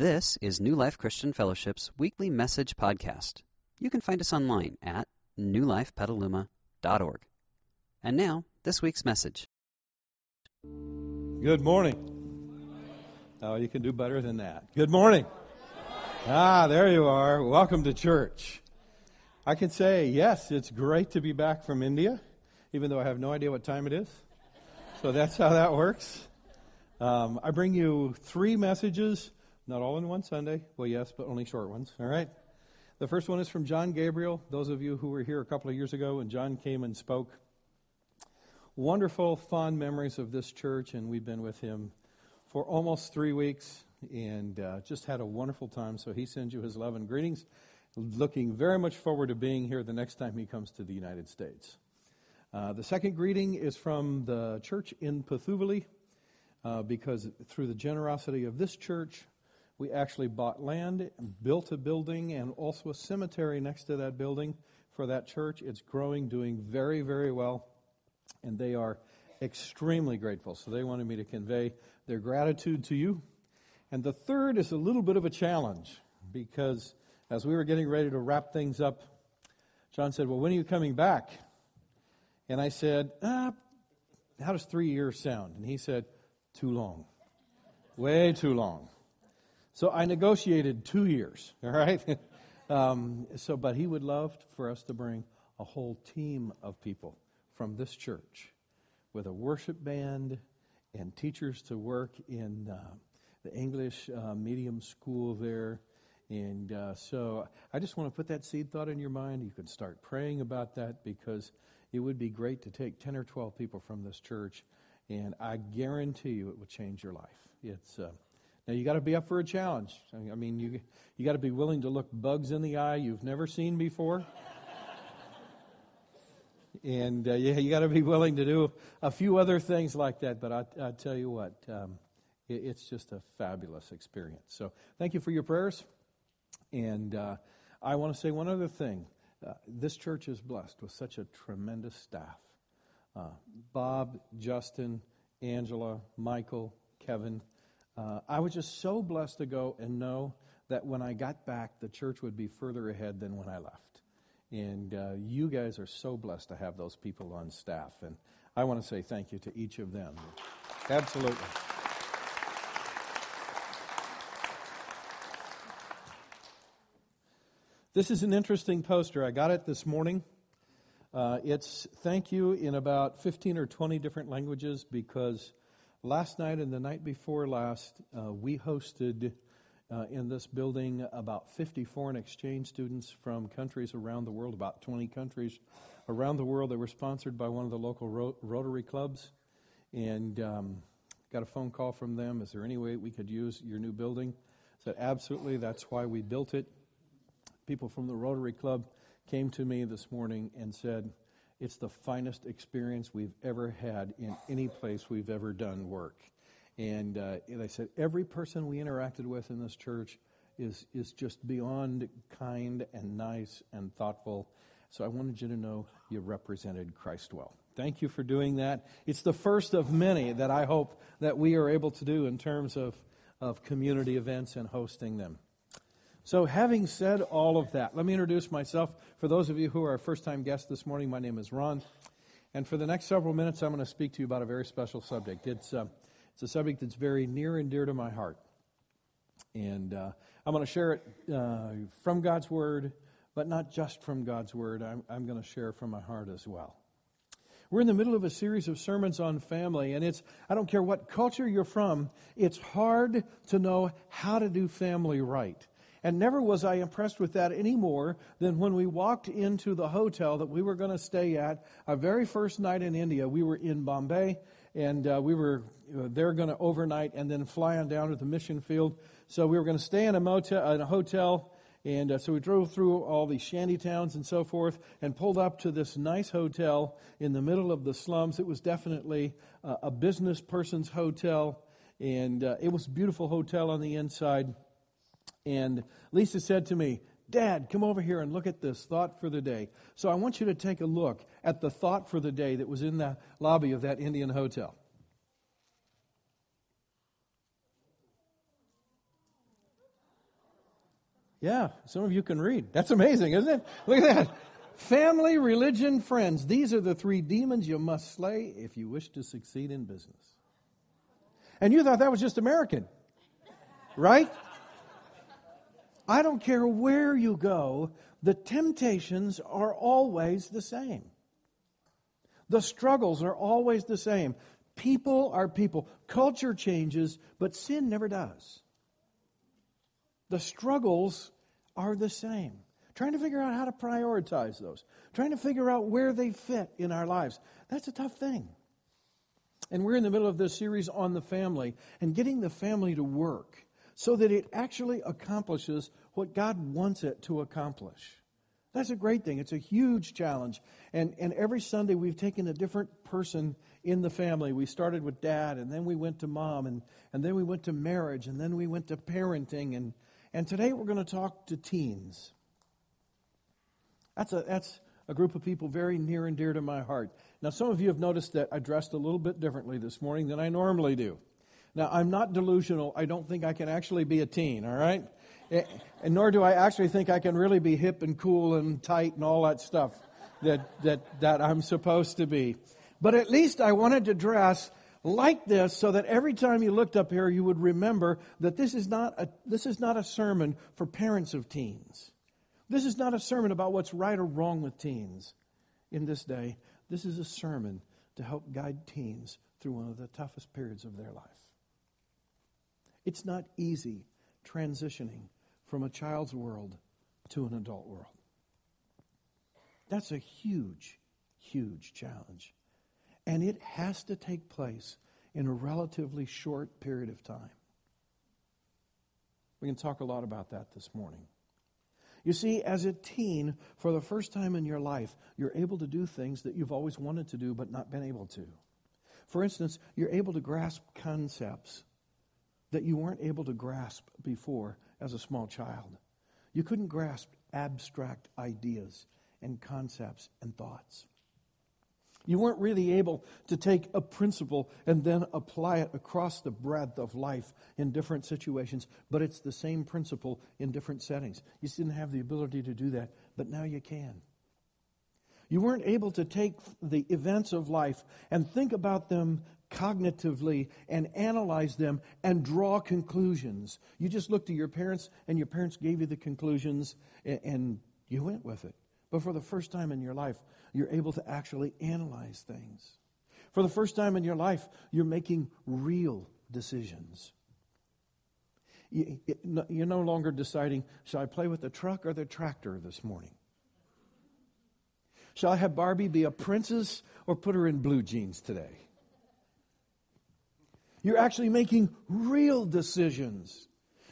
This is New Life Christian Fellowship's weekly message podcast. You can find us online at newlifepetaluma.org. And now, this week's message. Good morning. Oh, you can do better than that. Good morning. Ah, there you are. Welcome to church. I can say, yes, it's great to be back from India, even though I have no idea what time it is. So that's how that works. Um, I bring you three messages, not all in one Sunday. Well, yes, but only short ones. All right. The first one is from John Gabriel. Those of you who were here a couple of years ago when John came and spoke, wonderful, fond memories of this church, and we've been with him for almost three weeks and uh, just had a wonderful time. So he sends you his love and greetings. Looking very much forward to being here the next time he comes to the United States. Uh, the second greeting is from the church in Pethuveli, uh, because through the generosity of this church, we actually bought land, built a building, and also a cemetery next to that building for that church. It's growing, doing very, very well, and they are extremely grateful. So they wanted me to convey their gratitude to you. And the third is a little bit of a challenge because as we were getting ready to wrap things up, John said, Well, when are you coming back? And I said, ah, How does three years sound? And he said, Too long. Way too long. So I negotiated two years, all right? um, so, but he would love for us to bring a whole team of people from this church with a worship band and teachers to work in uh, the English uh, medium school there. And uh, so I just want to put that seed thought in your mind. You can start praying about that because it would be great to take 10 or 12 people from this church, and I guarantee you it will change your life. It's. Now you got to be up for a challenge. I mean, you you got to be willing to look bugs in the eye you've never seen before and uh, you, you got to be willing to do a few other things like that. But I, I tell you what, um, it, it's just a fabulous experience. So thank you for your prayers. And uh, I want to say one other thing. Uh, this church is blessed with such a tremendous staff. Uh, Bob, Justin, Angela, Michael, Kevin. Uh, I was just so blessed to go and know that when I got back, the church would be further ahead than when I left. And uh, you guys are so blessed to have those people on staff. And I want to say thank you to each of them. Absolutely. This is an interesting poster. I got it this morning. Uh, it's thank you in about 15 or 20 different languages because last night and the night before last, uh, we hosted uh, in this building about 50 foreign exchange students from countries around the world, about 20 countries around the world that were sponsored by one of the local ro- Rotary clubs. And um, got a phone call from them. Is there any way we could use your new building? said, absolutely. That's why we built it. People from the Rotary Club came to me this morning and said, it's the finest experience we've ever had in any place we've ever done work. And, uh, they said, every person we interacted with in this church is, is just beyond kind and nice and thoughtful. So I wanted you to know you represented Christ well. Thank you for doing that. It's the first of many that I hope that we are able to do in terms of, of community events and hosting them. So, having said all of that, let me introduce myself. For those of you who are first time guests this morning, my name is Ron. And for the next several minutes, I'm going to speak to you about a very special subject. It's, uh, it's a subject that's very near and dear to my heart. And uh, I'm going to share it uh, from God's Word, but not just from God's Word. I'm, I'm going to share from my heart as well. We're in the middle of a series of sermons on family, and it's, I don't care what culture you're from, it's hard to know how to do family right. And never was I impressed with that any more than when we walked into the hotel that we were going to stay at our very first night in India. We were in Bombay, and uh, we were uh, there going to overnight and then fly on down to the mission field. So we were going to stay in a motel, in a hotel, and uh, so we drove through all these shanty towns and so forth, and pulled up to this nice hotel in the middle of the slums. It was definitely uh, a business person's hotel, and uh, it was a beautiful hotel on the inside. And Lisa said to me, Dad, come over here and look at this thought for the day. So I want you to take a look at the thought for the day that was in the lobby of that Indian hotel. Yeah, some of you can read. That's amazing, isn't it? Look at that. Family, religion, friends. These are the three demons you must slay if you wish to succeed in business. And you thought that was just American, right? I don't care where you go, the temptations are always the same. The struggles are always the same. People are people. Culture changes, but sin never does. The struggles are the same. Trying to figure out how to prioritize those, trying to figure out where they fit in our lives. That's a tough thing. And we're in the middle of this series on the family and getting the family to work so that it actually accomplishes what God wants it to accomplish. That's a great thing. It's a huge challenge. And, and every Sunday we've taken a different person in the family. We started with dad, and then we went to mom, and, and then we went to marriage, and then we went to parenting. And, and today we're going to talk to teens. That's a, that's a group of people very near and dear to my heart. Now, some of you have noticed that I dressed a little bit differently this morning than I normally do. Now, I'm not delusional. I don't think I can actually be a teen, all right? Eh, and nor do I actually think I can really be hip and cool and tight and all that stuff that, that, that I'm supposed to be. But at least I wanted to dress like this so that every time you looked up here, you would remember that this is not a, this is not a sermon for parents of teens. This is not a sermon about what's right or wrong with teens in this day. This is a sermon to help guide teens through one of the toughest periods of their life. It's not easy transitioning from a child's world to an adult world. That's a huge, huge challenge. And it has to take place in a relatively short period of time. We can talk a lot about that this morning. You see, as a teen, for the first time in your life, you're able to do things that you've always wanted to do but not been able to. For instance, you're able to grasp concepts that you weren't able to grasp before as a small child. You couldn't grasp abstract ideas and concepts and thoughts. You weren't really able to take a principle and then apply it across the breadth of life in different situations, but it's the same principle in different settings. You didn't have the ability to do that, but now you can. You weren't able to take the events of life and think about them cognitively and analyze them and draw conclusions. You just looked to your parents, and your parents gave you the conclusions, and you went with it. But for the first time in your life, you're able to actually analyze things. For the first time in your life, you're making real decisions. You're no longer deciding, shall I play with the truck or the tractor this morning? Shall I have Barbie be a princess or put her in blue jeans today? You're actually making real decisions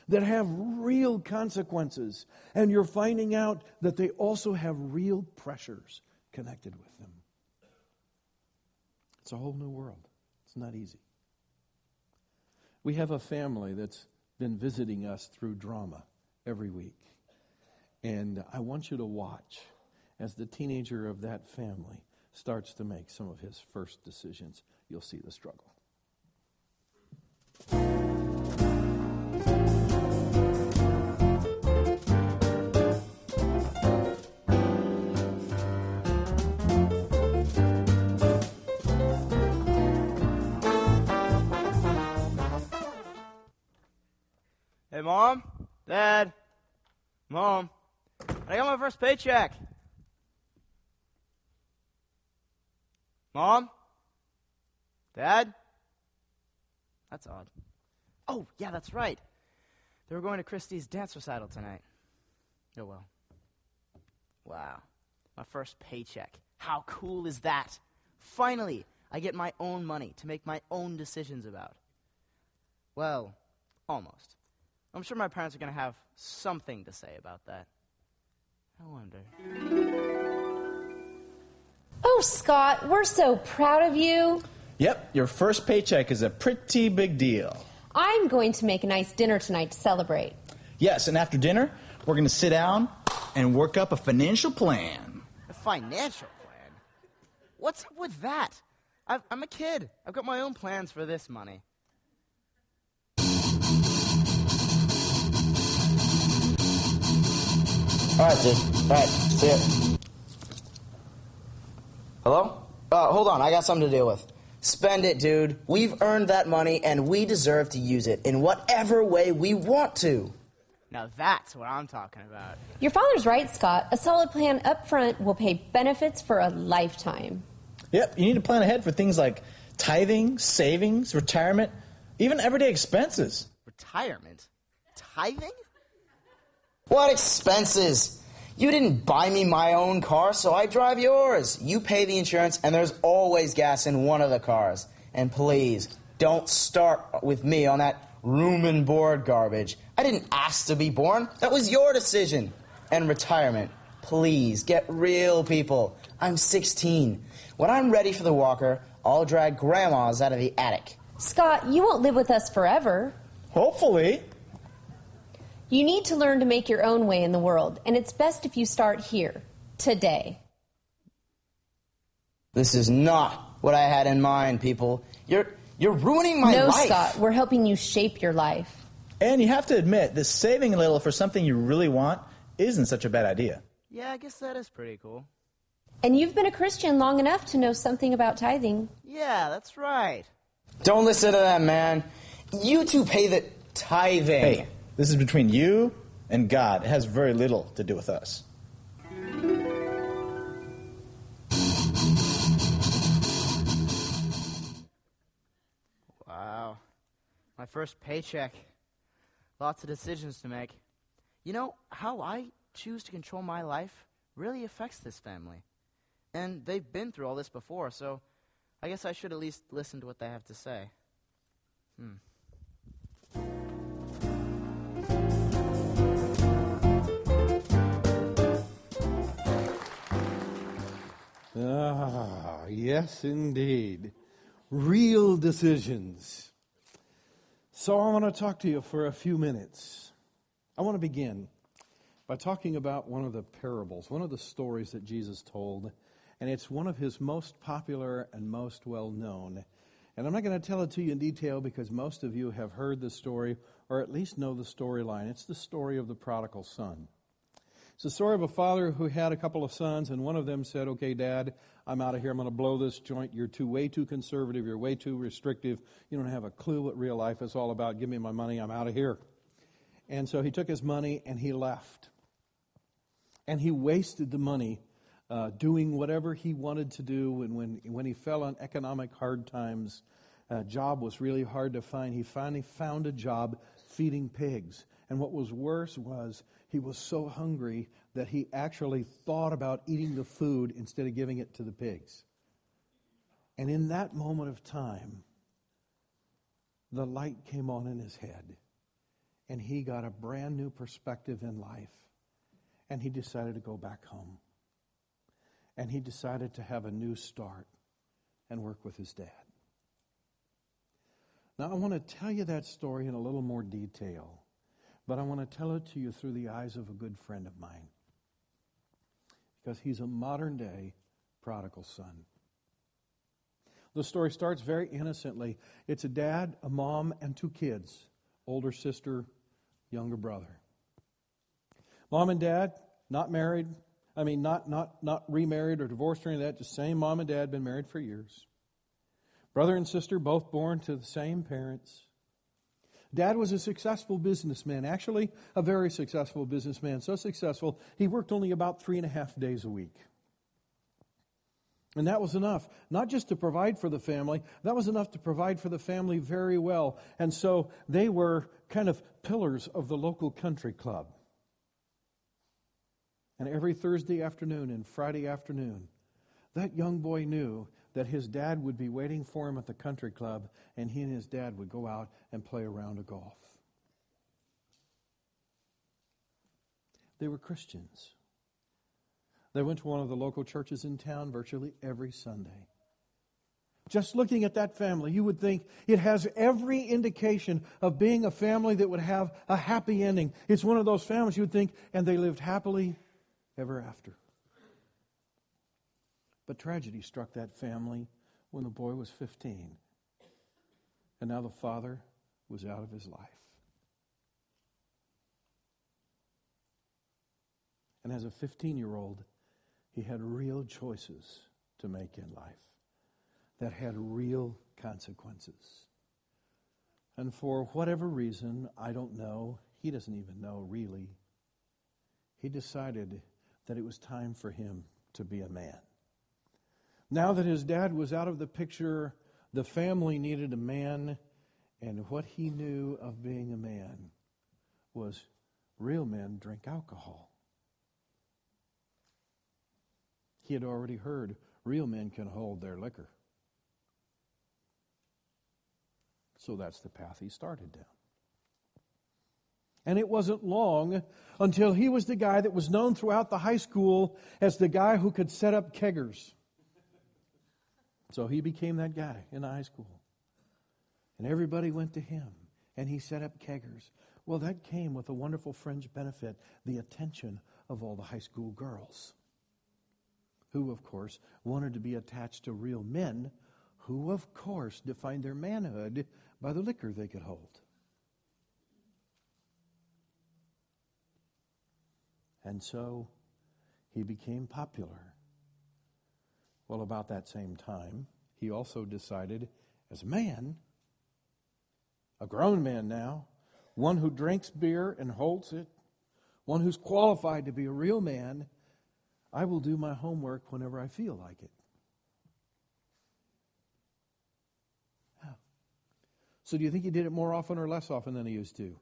that have real consequences. And you're finding out that they also have real pressures connected with them. It's a whole new world. It's not easy. We have a family that's been visiting us through drama every week. And I want you to watch as the teenager of that family starts to make some of his first decisions. You'll see the struggle. Hey, Mom? Dad? Mom? I got my first paycheck. Mom? Dad? That's odd. Oh, yeah, that's right. They were going to Christie's dance recital tonight. Oh, well. Wow. My first paycheck. How cool is that? Finally, I get my own money to make my own decisions about. Well, almost. I'm sure my parents are going to have something to say about that. I wonder. Oh, Scott, we're so proud of you. Yep, your first paycheck is a pretty big deal. I'm going to make a nice dinner tonight to celebrate. Yes, and after dinner, we're going to sit down and work up a financial plan. A financial plan? What's up with that? i am a kid. I've got my own plans for this money. All right, dude. All right, see ya. Hello? Uh, hold on, I got something to deal with. Spend it, dude. We've earned that money, and we deserve to use it in whatever way we want to. Now that's what I'm talking about. Your father's right, Scott. A solid plan up front will pay benefits for a lifetime. Yep, you need to plan ahead for things like tithing, savings, retirement, even everyday expenses. Retirement? Tithing? What expenses? You didn't buy me my own car, so I drive yours. You pay the insurance, and there's always gas in one of the cars. And please, don't start with me on that room and board garbage. I didn't ask to be born. That was your decision. And retirement. Please, get real, people. I'm 16. When I'm ready for the walker, I'll drag grandmas out of the attic. Scott, you won't live with us forever. Hopefully. You need to learn to make your own way in the world, and it's best if you start here, today. This is not what I had in mind, people. You're you're ruining my no, life. No, Scott, we're helping you shape your life. And you have to admit that saving a little for something you really want isn't such a bad idea. Yeah, I guess that is pretty cool. And you've been a Christian long enough to know something about tithing. Yeah, that's right. Don't listen to that man. You two pay the tithing. Hey, this is between you and God. It has very little to do with us. Wow. My first paycheck. Lots of decisions to make. You know, how I choose to control my life really affects this family. And they've been through all this before, so I guess I should at least listen to what they have to say. Hmm. Ah, yes, indeed. Real decisions. So I want to talk to you for a few minutes. I want to begin by talking about one of the parables, one of the stories that Jesus told, and it's one of his most popular and most well known. And I'm not going to tell it to you in detail because most of you have heard the story or at least know the storyline. It's the story of the prodigal son. It's the story of a father who had a couple of sons, and one of them said, Okay, Dad, I'm out of here. I'm going to blow this joint. You're too way too conservative. You're way too restrictive. You don't have a clue what real life is all about. Give me my money. I'm out of here. And so he took his money and he left. And he wasted the money uh, doing whatever he wanted to do. And when, when he fell on economic hard times, a job was really hard to find. He finally found a job feeding pigs. And what was worse was he was so hungry that he actually thought about eating the food instead of giving it to the pigs. And in that moment of time, the light came on in his head, and he got a brand new perspective in life. And he decided to go back home. And he decided to have a new start and work with his dad. Now, I want to tell you that story in a little more detail but I want to tell it to you through the eyes of a good friend of mine. Because he's a modern day prodigal son. The story starts very innocently. It's a dad, a mom, and two kids older sister, younger brother. Mom and dad, not married. I mean, not, not, not remarried or divorced or any of that, just same mom and dad, been married for years. Brother and sister, both born to the same parents. Dad was a successful businessman, actually, a very successful businessman. So successful, he worked only about three and a half days a week. And that was enough, not just to provide for the family, that was enough to provide for the family very well. And so they were kind of pillars of the local country club. And every Thursday afternoon and Friday afternoon, that young boy knew that his dad would be waiting for him at the country club, and he and his dad would go out and play a round of golf. They were Christians. They went to one of the local churches in town virtually every Sunday. Just looking at that family, you would think it has every indication of being a family that would have a happy ending. It's one of those families you would think, and they lived happily ever after. But tragedy struck that family when the boy was 15. And now the father was out of his life. And as a 15 year old, he had real choices to make in life that had real consequences. And for whatever reason, I don't know, he doesn't even know really, he decided that it was time for him to be a man. Now that his dad was out of the picture, the family needed a man, and what he knew of being a man was real men drink alcohol. He had already heard real men can hold their liquor. So that's the path he started down. And it wasn't long until he was the guy that was known throughout the high school as the guy who could set up keggers. So he became that guy in high school. And everybody went to him, and he set up keggers. Well, that came with a wonderful fringe benefit the attention of all the high school girls, who, of course, wanted to be attached to real men, who, of course, defined their manhood by the liquor they could hold. And so he became popular. Well, about that same time, he also decided, as a man, a grown man now, one who drinks beer and holds it, one who's qualified to be a real man, I will do my homework whenever I feel like it. So, do you think he did it more often or less often than he used to?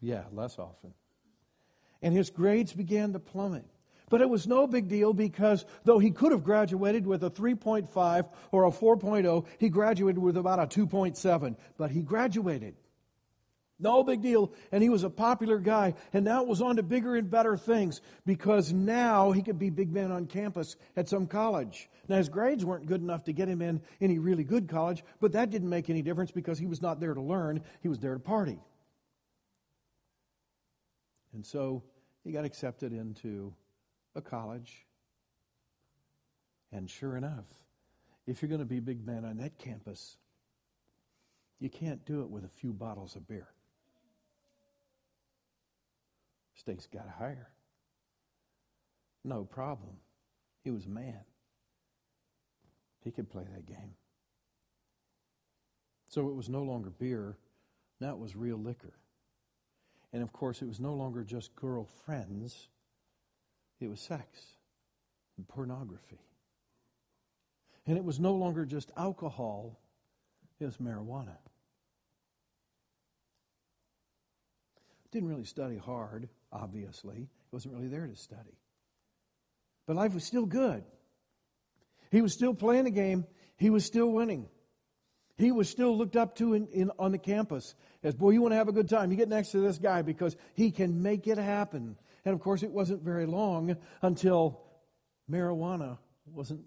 Yeah, less often. And his grades began to plummet. But it was no big deal because though he could have graduated with a 3.5 or a 4.0, he graduated with about a 2.7. But he graduated. No big deal. And he was a popular guy. And now it was on to bigger and better things because now he could be big man on campus at some college. Now his grades weren't good enough to get him in any really good college, but that didn't make any difference because he was not there to learn. He was there to party. And so he got accepted into a college. And sure enough, if you're going to be big man on that campus, you can't do it with a few bottles of beer. Stakes got higher. No problem. He was a man. He could play that game. So it was no longer beer, now it was real liquor. And of course, it was no longer just girlfriends, it was sex and pornography. And it was no longer just alcohol, it was marijuana. Didn't really study hard, obviously. He wasn't really there to study. But life was still good. He was still playing the game, he was still winning. He was still looked up to in, in, on the campus as, boy, you want to have a good time. You get next to this guy because he can make it happen. And of course, it wasn't very long until marijuana wasn't,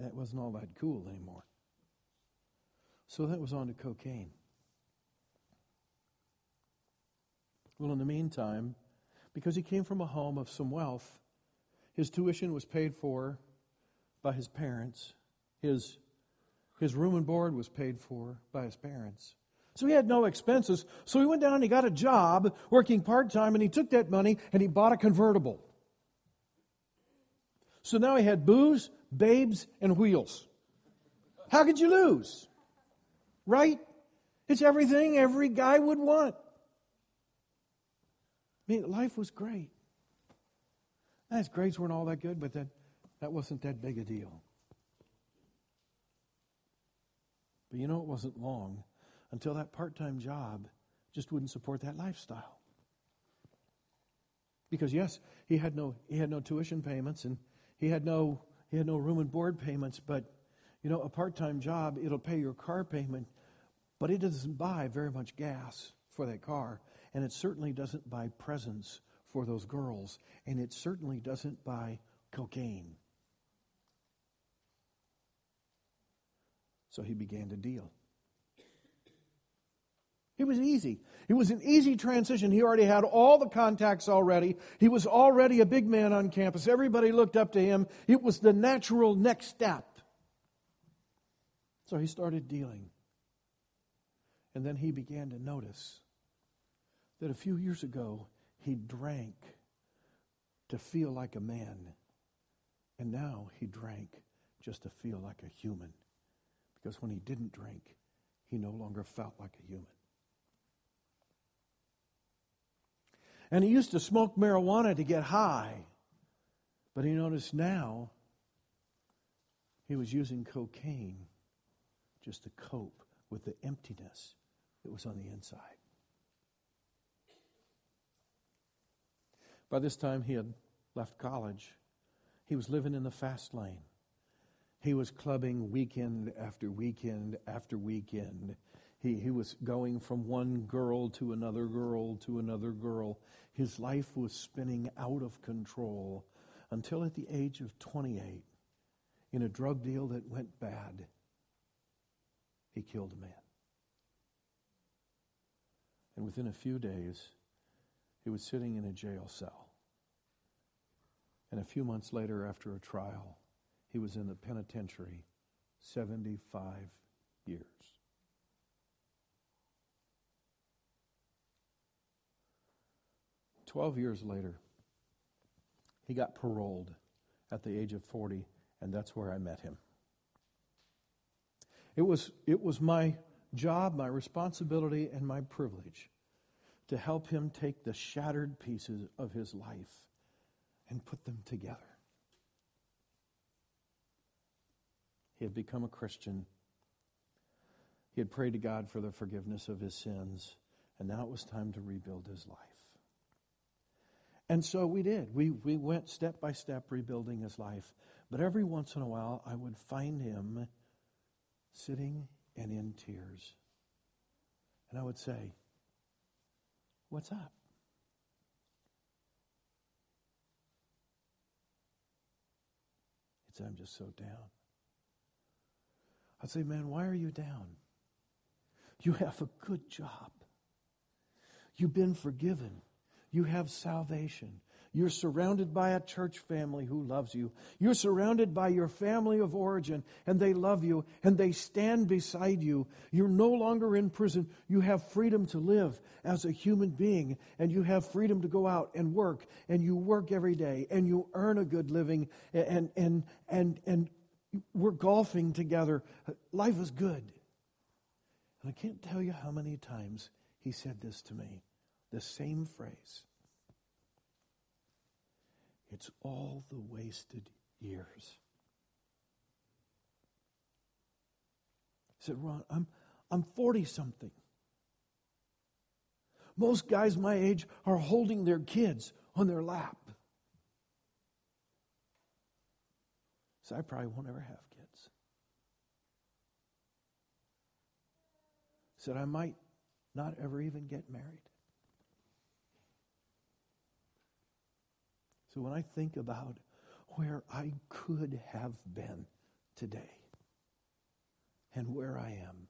that wasn't all that cool anymore. So that was on to cocaine. Well, in the meantime, because he came from a home of some wealth, his tuition was paid for by his parents. His, his room and board was paid for by his parents. So he had no expenses. So he went down and he got a job working part time and he took that money and he bought a convertible. So now he had booze, babes, and wheels. How could you lose? Right? It's everything every guy would want. I mean, life was great. his grades weren't all that good, but that, that wasn't that big a deal. But you know, it wasn't long until that part time job just wouldn't support that lifestyle. Because yes, he had no he had no tuition payments and he had no he had no room and board payments, but you know, a part time job, it'll pay your car payment, but it doesn't buy very much gas for that car. And it certainly doesn't buy presents for those girls. And it certainly doesn't buy cocaine. So he began to deal. It was easy. It was an easy transition. He already had all the contacts already. He was already a big man on campus. Everybody looked up to him. It was the natural next step. So he started dealing. And then he began to notice that a few years ago he drank to feel like a man. And now he drank just to feel like a human. Because when he didn't drink, he no longer felt like a human. And he used to smoke marijuana to get high. But he noticed now he was using cocaine just to cope with the emptiness that was on the inside. By this time, he had left college. He was living in the fast lane. He was clubbing weekend after weekend after weekend. He, he was going from one girl to another girl to another girl. His life was spinning out of control until at the age of 28, in a drug deal that went bad, he killed a man. And within a few days, he was sitting in a jail cell. And a few months later, after a trial, he was in the penitentiary 75 years. Twelve years later, he got paroled at the age of 40, and that's where I met him. It was, it was my job, my responsibility, and my privilege to help him take the shattered pieces of his life and put them together. He had become a Christian. He had prayed to God for the forgiveness of his sins, and now it was time to rebuild his life. And so we did. We, we went step by step rebuilding his life. But every once in a while, I would find him sitting and in tears. And I would say, What's up? He'd say, I'm just so down. I'd say, Man, why are you down? You have a good job. You've been forgiven. You have salvation. You're surrounded by a church family who loves you. You're surrounded by your family of origin, and they love you, and they stand beside you. You're no longer in prison. You have freedom to live as a human being, and you have freedom to go out and work, and you work every day, and you earn a good living, and, and, and, and we're golfing together. Life is good. And I can't tell you how many times he said this to me, the same phrase. It's all the wasted years. He said, Ron, I'm, I'm 40 something. Most guys my age are holding their kids on their lap. So I probably won't ever have kids. Said I might not ever even get married. So when I think about where I could have been today and where I am,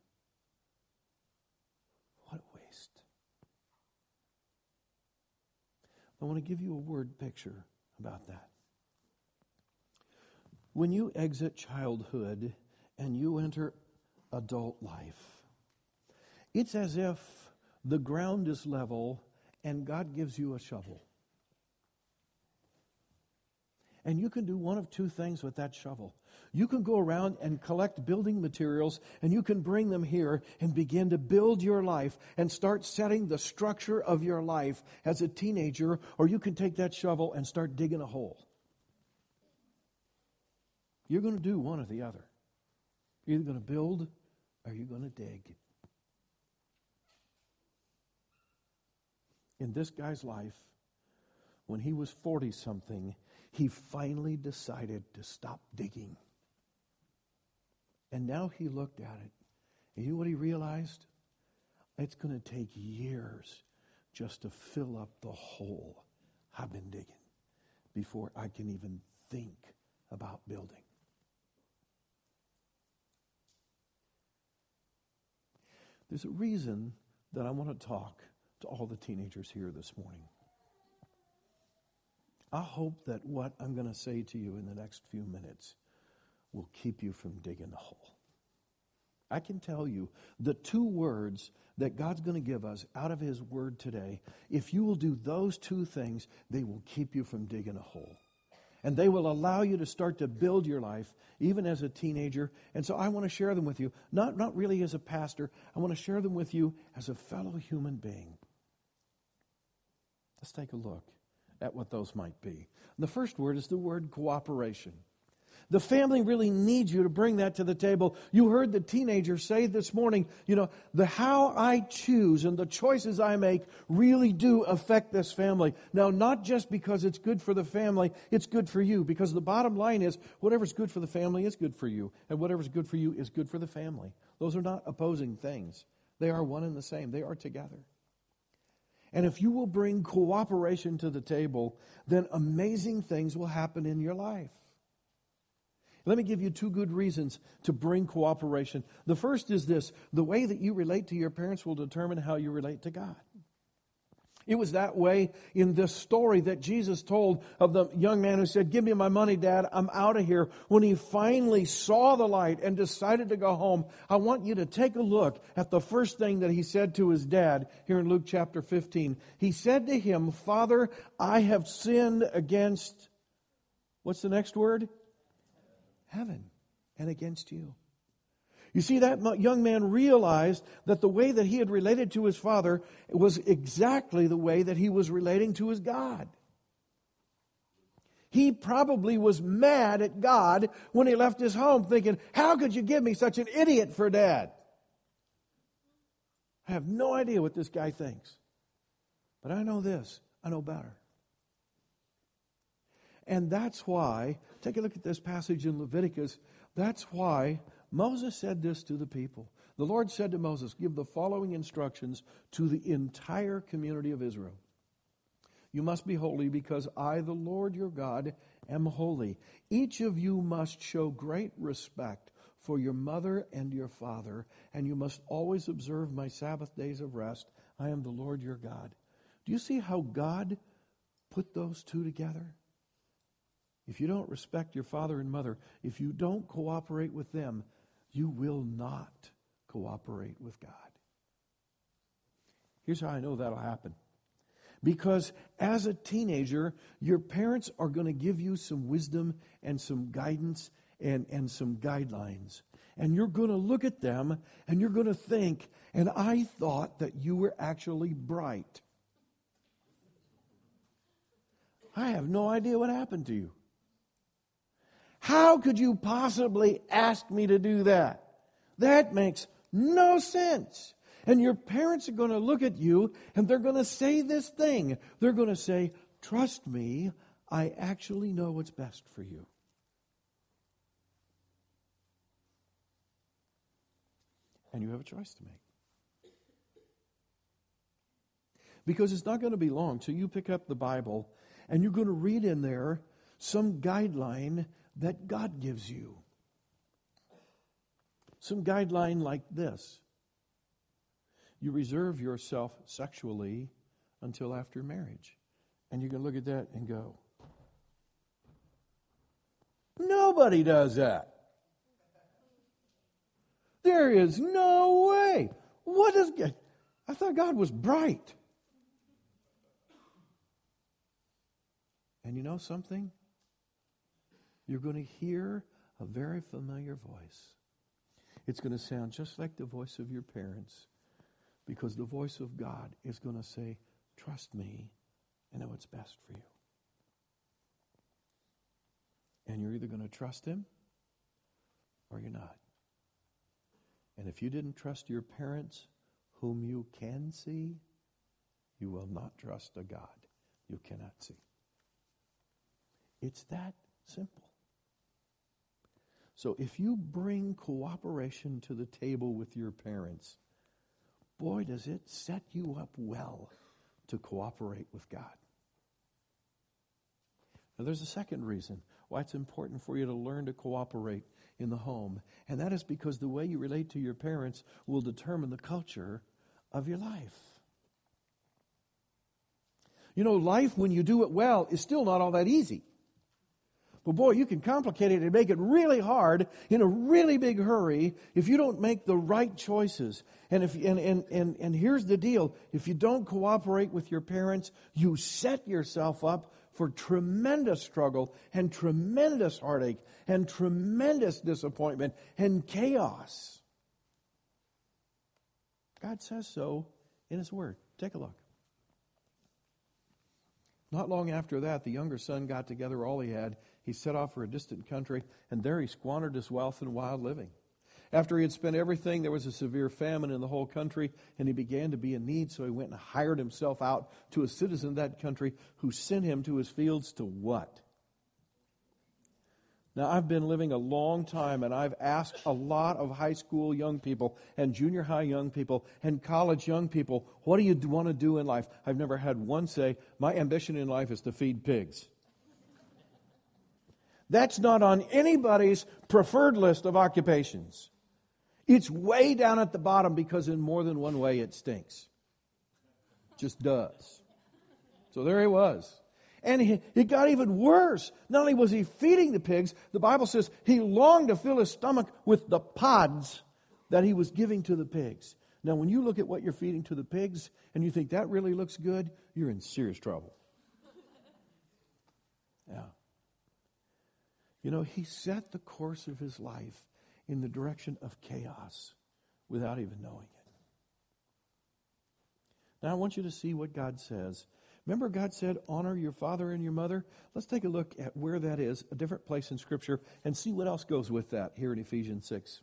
what a waste. I want to give you a word picture about that. When you exit childhood and you enter adult life, it's as if the ground is level and God gives you a shovel. And you can do one of two things with that shovel. You can go around and collect building materials and you can bring them here and begin to build your life and start setting the structure of your life as a teenager, or you can take that shovel and start digging a hole. You're going to do one or the other. You're either going to build or you're going to dig. In this guy's life, when he was 40 something, he finally decided to stop digging. And now he looked at it. And you know what he realized? It's going to take years just to fill up the hole I've been digging before I can even think about building. There's a reason that I want to talk to all the teenagers here this morning. I hope that what I'm going to say to you in the next few minutes will keep you from digging the hole. I can tell you the two words that God's going to give us out of His Word today, if you will do those two things, they will keep you from digging a hole. And they will allow you to start to build your life, even as a teenager. And so I want to share them with you, not, not really as a pastor, I want to share them with you as a fellow human being. Let's take a look at what those might be. The first word is the word cooperation. The family really needs you to bring that to the table. You heard the teenager say this morning, you know, the how I choose and the choices I make really do affect this family. Now, not just because it's good for the family, it's good for you. Because the bottom line is, whatever's good for the family is good for you, and whatever's good for you is good for the family. Those are not opposing things, they are one and the same, they are together. And if you will bring cooperation to the table, then amazing things will happen in your life. Let me give you two good reasons to bring cooperation. The first is this the way that you relate to your parents will determine how you relate to God. It was that way in this story that Jesus told of the young man who said, Give me my money, Dad, I'm out of here. When he finally saw the light and decided to go home, I want you to take a look at the first thing that he said to his dad here in Luke chapter 15. He said to him, Father, I have sinned against, what's the next word? Heaven, and against you. You see, that young man realized that the way that he had related to his father was exactly the way that he was relating to his God. He probably was mad at God when he left his home, thinking, How could you give me such an idiot for dad? I have no idea what this guy thinks. But I know this I know better. And that's why, take a look at this passage in Leviticus. That's why Moses said this to the people. The Lord said to Moses, Give the following instructions to the entire community of Israel. You must be holy because I, the Lord your God, am holy. Each of you must show great respect for your mother and your father, and you must always observe my Sabbath days of rest. I am the Lord your God. Do you see how God put those two together? If you don't respect your father and mother, if you don't cooperate with them, you will not cooperate with God. Here's how I know that'll happen. Because as a teenager, your parents are going to give you some wisdom and some guidance and, and some guidelines. And you're going to look at them and you're going to think, and I thought that you were actually bright. I have no idea what happened to you. How could you possibly ask me to do that? That makes no sense. And your parents are going to look at you and they're going to say this thing. They're going to say, Trust me, I actually know what's best for you. And you have a choice to make. Because it's not going to be long till you pick up the Bible and you're going to read in there some guideline that God gives you. Some guideline like this you reserve yourself sexually until after marriage. And you can look at that and go, Nobody does that. There is no way. What is I thought God was bright. And you know something? You're going to hear a very familiar voice. It's going to sound just like the voice of your parents because the voice of God is going to say, Trust me, I know what's best for you. And you're either going to trust Him or you're not. And if you didn't trust your parents, whom you can see, you will not trust a God you cannot see. It's that simple. So if you bring cooperation to the table with your parents, boy, does it set you up well to cooperate with God. Now, there's a second reason why it's important for you to learn to cooperate in the home, and that is because the way you relate to your parents will determine the culture of your life. You know, life, when you do it well, is still not all that easy. But boy, you can complicate it and make it really hard in a really big hurry if you don't make the right choices. And if and, and, and, and here's the deal. If you don't cooperate with your parents, you set yourself up for tremendous struggle and tremendous heartache and tremendous disappointment and chaos. God says so in His Word. Take a look. Not long after that, the younger son got together all he had. He set off for a distant country, and there he squandered his wealth in wild living. After he had spent everything, there was a severe famine in the whole country, and he began to be in need, so he went and hired himself out to a citizen of that country who sent him to his fields to what? Now, I've been living a long time and I've asked a lot of high school young people and junior high young people and college young people, what do you want to do in life? I've never had one say, my ambition in life is to feed pigs. That's not on anybody's preferred list of occupations. It's way down at the bottom because in more than one way it stinks. Just does. So there he was. And it got even worse. Not only was he feeding the pigs, the Bible says he longed to fill his stomach with the pods that he was giving to the pigs. Now, when you look at what you're feeding to the pigs and you think that really looks good, you're in serious trouble. You know, he set the course of his life in the direction of chaos without even knowing it. Now, I want you to see what God says Remember, God said, honor your father and your mother? Let's take a look at where that is, a different place in Scripture, and see what else goes with that here in Ephesians 6.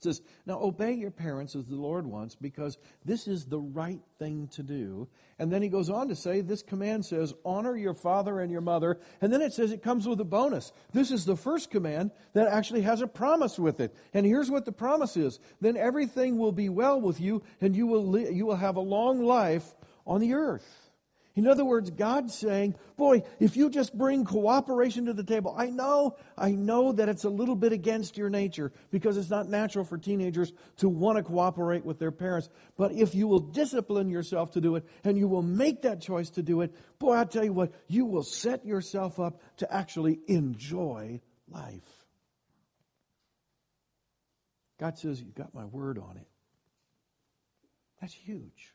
It says, Now obey your parents as the Lord wants, because this is the right thing to do. And then he goes on to say, This command says, Honor your father and your mother. And then it says it comes with a bonus. This is the first command that actually has a promise with it. And here's what the promise is Then everything will be well with you, and you will, li- you will have a long life on the earth. In other words, God's saying, boy, if you just bring cooperation to the table, I know, I know that it's a little bit against your nature because it's not natural for teenagers to want to cooperate with their parents. But if you will discipline yourself to do it and you will make that choice to do it, boy, I tell you what, you will set yourself up to actually enjoy life. God says, You've got my word on it. That's huge.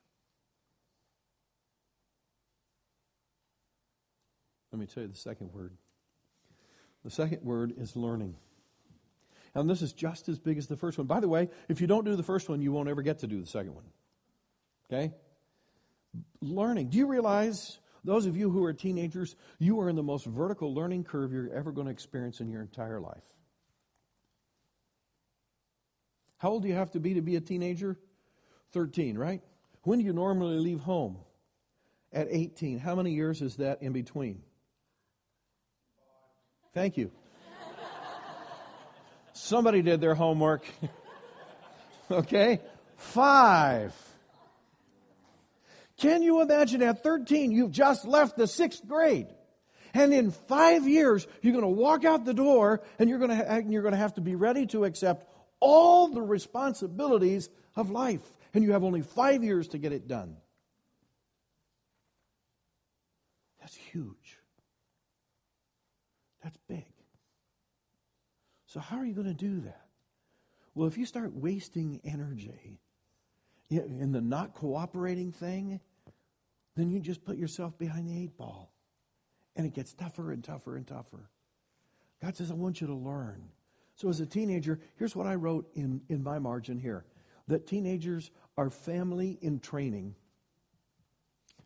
Let me tell you the second word. The second word is learning. And this is just as big as the first one. By the way, if you don't do the first one, you won't ever get to do the second one. Okay? Learning. Do you realize, those of you who are teenagers, you are in the most vertical learning curve you're ever going to experience in your entire life? How old do you have to be to be a teenager? 13, right? When do you normally leave home? At 18. How many years is that in between? Thank you. Somebody did their homework. okay? Five. Can you imagine at 13, you've just left the sixth grade? And in five years, you're going to walk out the door and you're going to, ha- you're going to have to be ready to accept all the responsibilities of life. And you have only five years to get it done. That's huge. That's big. So, how are you going to do that? Well, if you start wasting energy in the not cooperating thing, then you just put yourself behind the eight ball. And it gets tougher and tougher and tougher. God says, I want you to learn. So, as a teenager, here's what I wrote in, in my margin here that teenagers are family in training.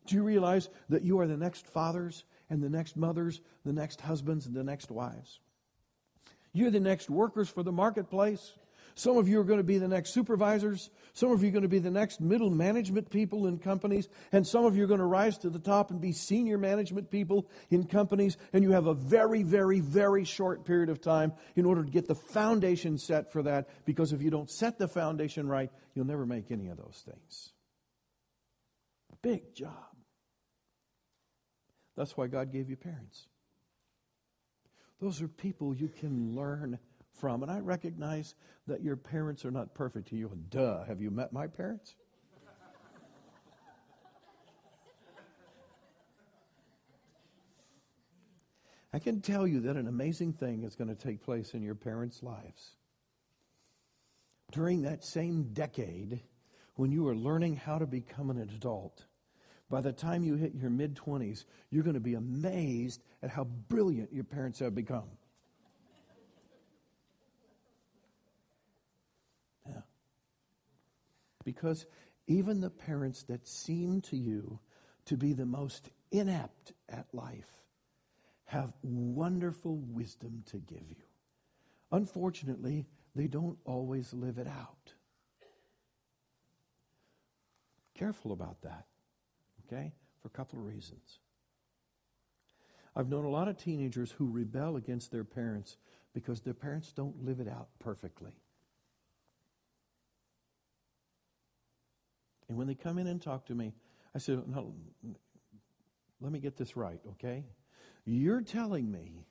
Do you realize that you are the next fathers and the next mothers, the next husbands, and the next wives. You're the next workers for the marketplace. Some of you are going to be the next supervisors. Some of you are going to be the next middle management people in companies. And some of you are going to rise to the top and be senior management people in companies. And you have a very, very, very short period of time in order to get the foundation set for that. Because if you don't set the foundation right, you'll never make any of those things. Big job. That's why God gave you parents. Those are people you can learn from. And I recognize that your parents are not perfect to you. Duh, have you met my parents? I can tell you that an amazing thing is going to take place in your parents' lives. During that same decade, when you are learning how to become an adult, by the time you hit your mid 20s, you're going to be amazed at how brilliant your parents have become. Yeah. Because even the parents that seem to you to be the most inept at life have wonderful wisdom to give you. Unfortunately, they don't always live it out. Careful about that, okay? For a couple of reasons. I've known a lot of teenagers who rebel against their parents because their parents don't live it out perfectly. And when they come in and talk to me, I said, no, let me get this right, okay? You're telling me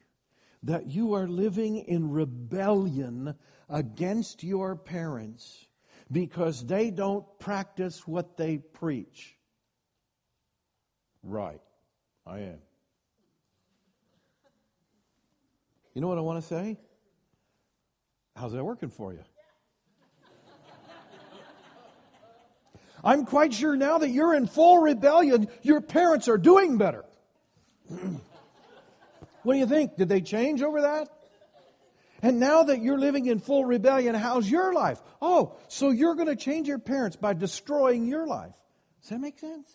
that you are living in rebellion against your parents because they don't practice what they preach. Right, I am. You know what I want to say? How's that working for you? I'm quite sure now that you're in full rebellion, your parents are doing better. what do you think? Did they change over that? And now that you're living in full rebellion, how's your life? Oh, so you're going to change your parents by destroying your life. Does that make sense?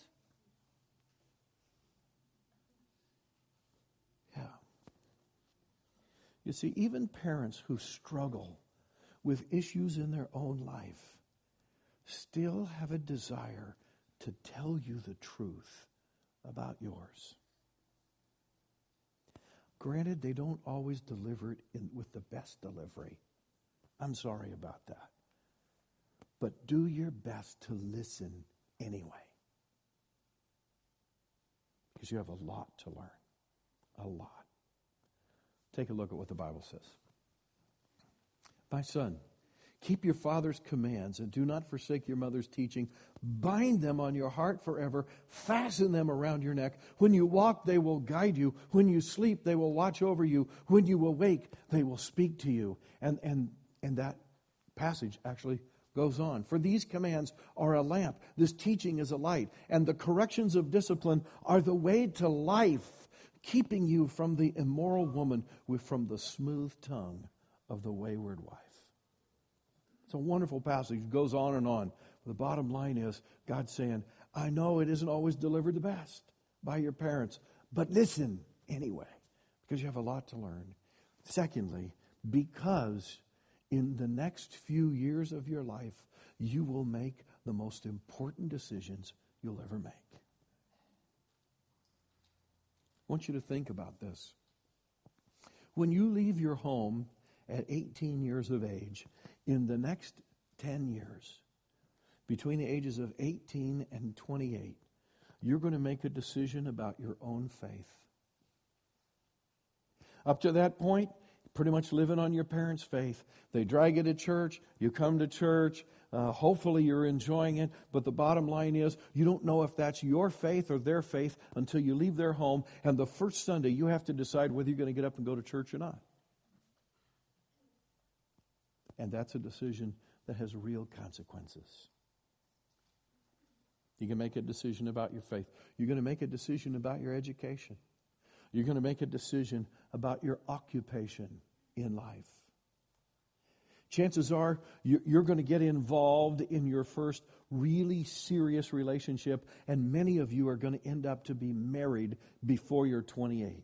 You see, even parents who struggle with issues in their own life still have a desire to tell you the truth about yours. Granted, they don't always deliver it in, with the best delivery. I'm sorry about that. But do your best to listen anyway. Because you have a lot to learn. A lot. Take a look at what the Bible says. My son, Keep your father's commands and do not forsake your mother's teaching. Bind them on your heart forever. Fasten them around your neck. When you walk, they will guide you. When you sleep, they will watch over you. When you awake, they will speak to you. And, and, and that passage actually goes on. For these commands are a lamp. This teaching is a light. And the corrections of discipline are the way to life, keeping you from the immoral woman with from the smooth tongue of the wayward wife. It's a wonderful passage. It goes on and on. The bottom line is God saying, I know it isn't always delivered the best by your parents, but listen anyway, because you have a lot to learn. Secondly, because in the next few years of your life, you will make the most important decisions you'll ever make. I want you to think about this. When you leave your home at 18 years of age, in the next 10 years, between the ages of 18 and 28, you're going to make a decision about your own faith. Up to that point, pretty much living on your parents' faith. They drag you to church, you come to church, uh, hopefully you're enjoying it, but the bottom line is you don't know if that's your faith or their faith until you leave their home, and the first Sunday you have to decide whether you're going to get up and go to church or not. And that's a decision that has real consequences. You can make a decision about your faith. You're going to make a decision about your education. You're going to make a decision about your occupation in life. Chances are you're going to get involved in your first really serious relationship, and many of you are going to end up to be married before you're 28.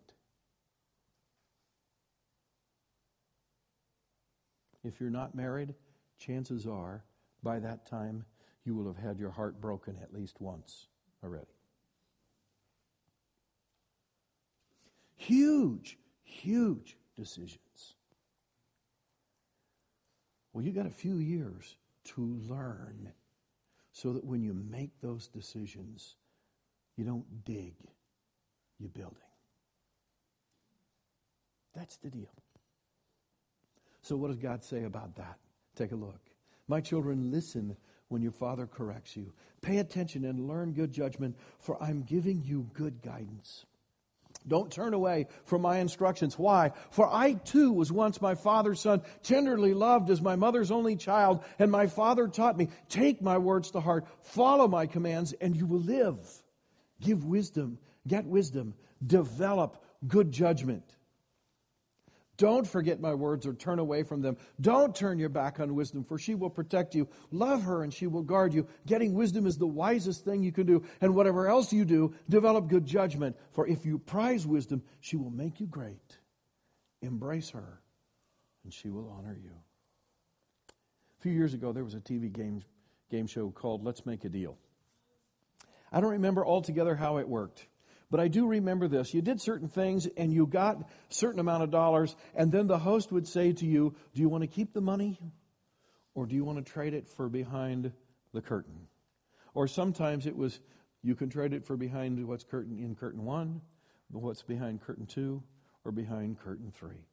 If you're not married, chances are by that time you will have had your heart broken at least once already. Huge, huge decisions. Well, you got a few years to learn so that when you make those decisions, you don't dig, you're building. That's the deal. So, what does God say about that? Take a look. My children, listen when your father corrects you. Pay attention and learn good judgment, for I'm giving you good guidance. Don't turn away from my instructions. Why? For I too was once my father's son, tenderly loved as my mother's only child, and my father taught me, take my words to heart, follow my commands, and you will live. Give wisdom, get wisdom, develop good judgment. Don't forget my words or turn away from them. Don't turn your back on wisdom, for she will protect you. Love her and she will guard you. Getting wisdom is the wisest thing you can do. And whatever else you do, develop good judgment. For if you prize wisdom, she will make you great. Embrace her, and she will honor you. A few years ago, there was a TV game, game show called Let's Make a Deal. I don't remember altogether how it worked. But I do remember this. You did certain things and you got certain amount of dollars, and then the host would say to you, Do you want to keep the money? Or do you want to trade it for behind the curtain? Or sometimes it was, You can trade it for behind what's curtain in curtain one, what's behind curtain two, or behind curtain three.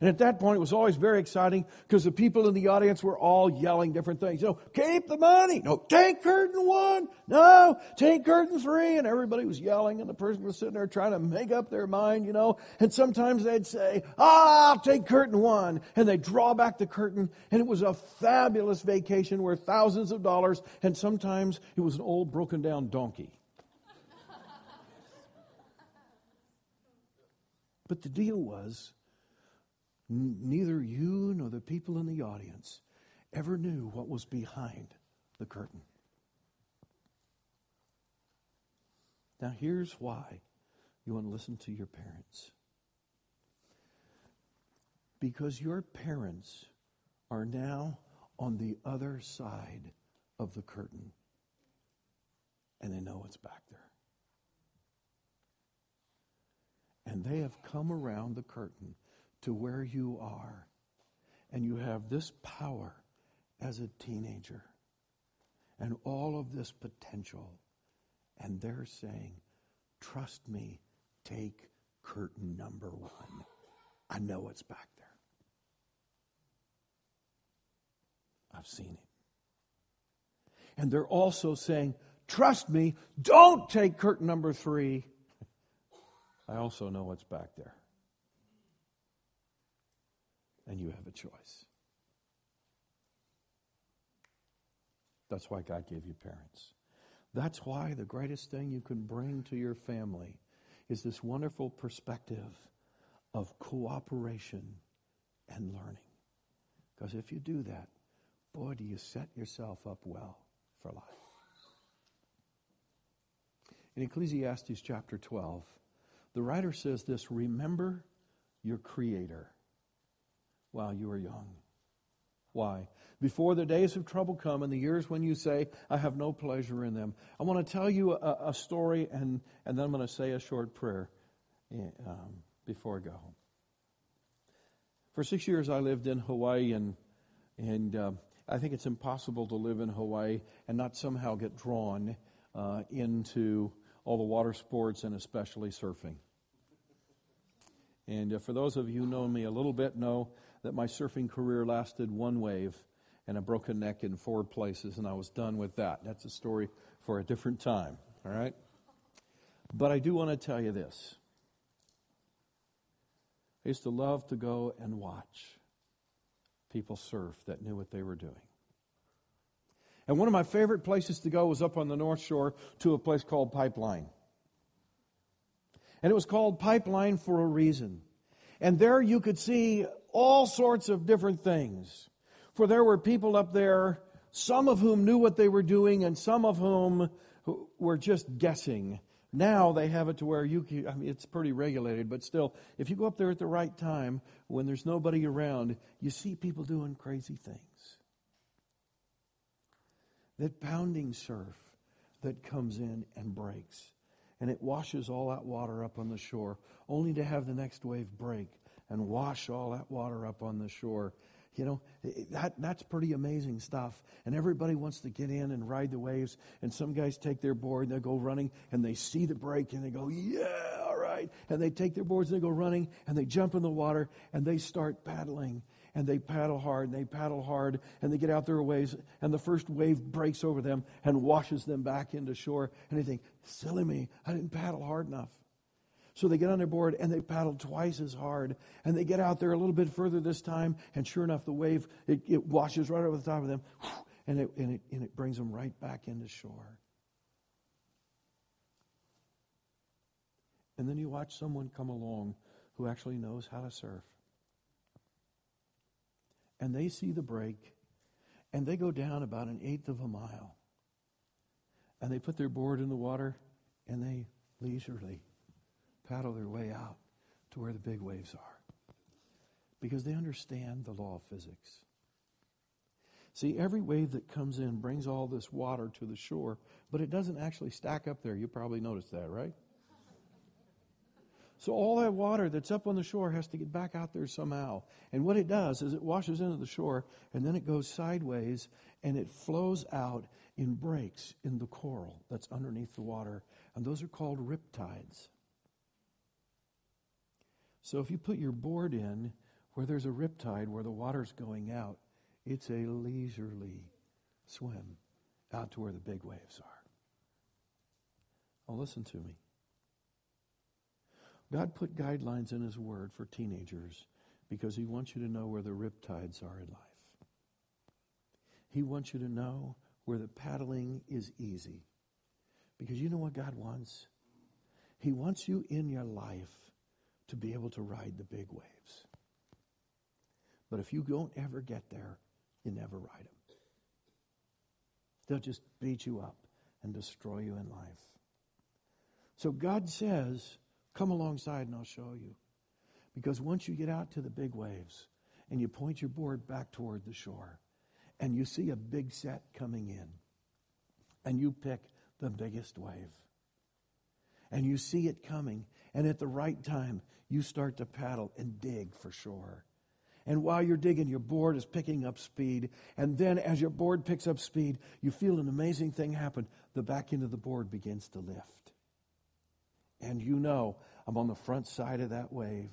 And at that point, it was always very exciting because the people in the audience were all yelling different things. You know, keep the money. No, take curtain one. No, take curtain three. And everybody was yelling, and the person was sitting there trying to make up their mind, you know. And sometimes they'd say, ah, I'll take curtain one. And they'd draw back the curtain, and it was a fabulous vacation worth thousands of dollars. And sometimes it was an old broken down donkey. but the deal was, neither you nor the people in the audience ever knew what was behind the curtain. Now, here's why you want to listen to your parents. Because your parents are now on the other side of the curtain, and they know it's back there. And they have come around the curtain to where you are, and you have this power as a teenager and all of this potential, and they're saying, Trust me, take curtain number one. I know it's back there. I've seen it. And they're also saying, Trust me, don't take curtain number three. I also know what's back there and you have a choice. That's why God gave you parents. That's why the greatest thing you can bring to your family is this wonderful perspective of cooperation and learning. Because if you do that, boy, do you set yourself up well for life. In Ecclesiastes chapter 12, the writer says this Remember your Creator while you are young. Why? Before the days of trouble come and the years when you say, I have no pleasure in them. I want to tell you a, a story and, and then I'm going to say a short prayer eh, um, before I go home. For six years, I lived in Hawaii, and, and uh, I think it's impossible to live in Hawaii and not somehow get drawn uh, into all the water sports and especially surfing. And uh, for those of you who know me a little bit, know that my surfing career lasted one wave and a broken neck in four places, and I was done with that. That's a story for a different time, all right? But I do want to tell you this. I used to love to go and watch people surf that knew what they were doing. And one of my favorite places to go was up on the North Shore to a place called Pipeline. And it was called Pipeline for a reason. And there you could see all sorts of different things. For there were people up there, some of whom knew what they were doing, and some of whom were just guessing. Now they have it to where you can, I mean, it's pretty regulated, but still, if you go up there at the right time, when there's nobody around, you see people doing crazy things. That pounding surf that comes in and breaks, and it washes all that water up on the shore, only to have the next wave break and wash all that water up on the shore. You know, that, that's pretty amazing stuff. And everybody wants to get in and ride the waves. And some guys take their board and they go running and they see the break and they go, yeah, all right. And they take their boards and they go running and they jump in the water and they start paddling. And they paddle hard and they paddle hard and they get out their waves and the first wave breaks over them and washes them back into shore. And they think, silly me, I didn't paddle hard enough. So they get on their board and they paddle twice as hard. And they get out there a little bit further this time. And sure enough, the wave, it, it washes right over the top of them. And it, and, it, and it brings them right back into shore. And then you watch someone come along who actually knows how to surf. And they see the break and they go down about an eighth of a mile. And they put their board in the water and they leisurely paddle their way out to where the big waves are. Because they understand the law of physics. See, every wave that comes in brings all this water to the shore, but it doesn't actually stack up there. You probably noticed that, right? So all that water that's up on the shore has to get back out there somehow. And what it does is it washes into the shore and then it goes sideways and it flows out in breaks in the coral that's underneath the water. And those are called riptides. So if you put your board in where there's a riptide where the water's going out, it's a leisurely swim out to where the big waves are. Now listen to me. God put guidelines in His Word for teenagers because He wants you to know where the riptides are in life. He wants you to know where the paddling is easy. Because you know what God wants? He wants you in your life to be able to ride the big waves. But if you don't ever get there, you never ride them. They'll just beat you up and destroy you in life. So God says, Come alongside and I'll show you. Because once you get out to the big waves and you point your board back toward the shore and you see a big set coming in and you pick the biggest wave and you see it coming and at the right time you start to paddle and dig for shore. And while you're digging, your board is picking up speed. And then, as your board picks up speed, you feel an amazing thing happen. The back end of the board begins to lift and you know I'm on the front side of that wave.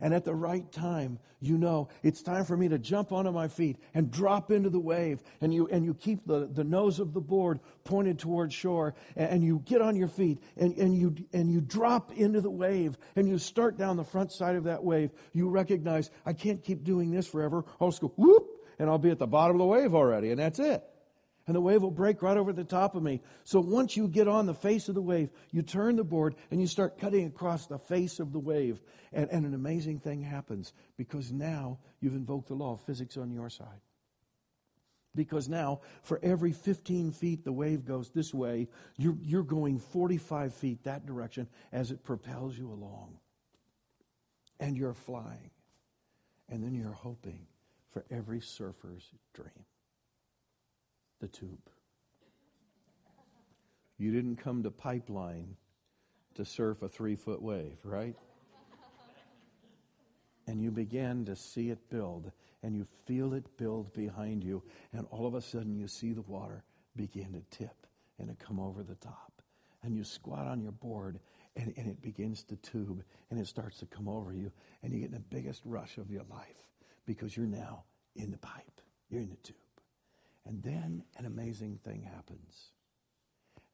And at the right time, you know it's time for me to jump onto my feet and drop into the wave. And you, and you keep the, the nose of the board pointed toward shore. And, and you get on your feet and, and, you, and you drop into the wave. And you start down the front side of that wave. You recognize, I can't keep doing this forever. I'll just go whoop, and I'll be at the bottom of the wave already. And that's it and the wave will break right over the top of me. So once you get on the face of the wave, you turn the board and you start cutting across the face of the wave. And, and an amazing thing happens because now you've invoked the law of physics on your side. Because now, for every 15 feet the wave goes this way, you're, you're going 45 feet that direction as it propels you along. And you're flying. And then you're hoping for every surfer's dream the tube. You didn't come to Pipeline to surf a three foot wave, right? And you began to see it build, and you feel it build behind you, and all of a sudden you see the water begin to tip and to come over the top. And you squat on your board, and, and it begins to tube, and it starts to come over you, and you get the biggest rush of your life because you're now in the pipe, you're in the tube. And then an amazing thing happens.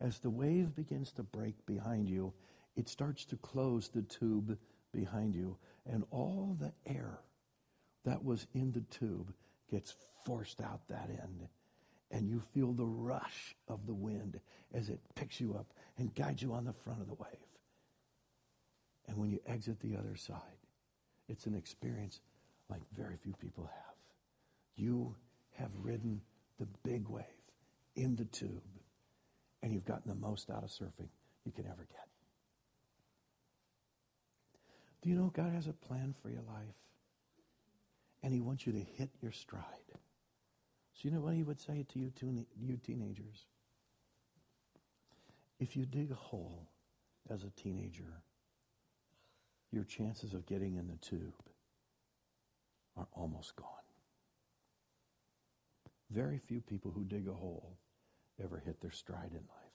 As the wave begins to break behind you, it starts to close the tube behind you, and all the air that was in the tube gets forced out that end. And you feel the rush of the wind as it picks you up and guides you on the front of the wave. And when you exit the other side, it's an experience like very few people have. You have ridden the big wave in the tube, and you've gotten the most out of surfing you can ever get. Do you know God has a plan for your life? And He wants you to hit your stride. So, you know what He would say to you, you teenagers? If you dig a hole as a teenager, your chances of getting in the tube are almost gone. Very few people who dig a hole ever hit their stride in life.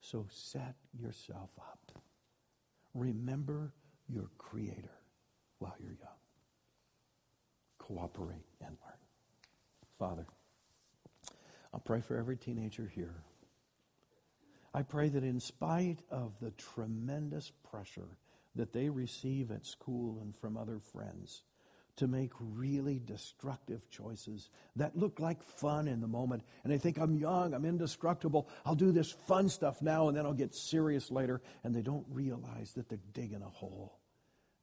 So set yourself up. Remember your Creator while you're young. Cooperate and learn. Father, I'll pray for every teenager here. I pray that in spite of the tremendous pressure that they receive at school and from other friends to make really destructive choices that look like fun in the moment, and they think, I'm young, I'm indestructible, I'll do this fun stuff now, and then I'll get serious later, and they don't realize that they're digging a hole.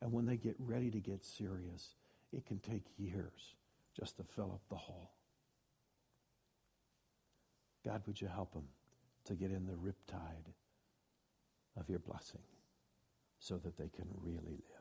And when they get ready to get serious, it can take years just to fill up the hole. God, would you help them to get in the riptide of your blessing so that they can really live?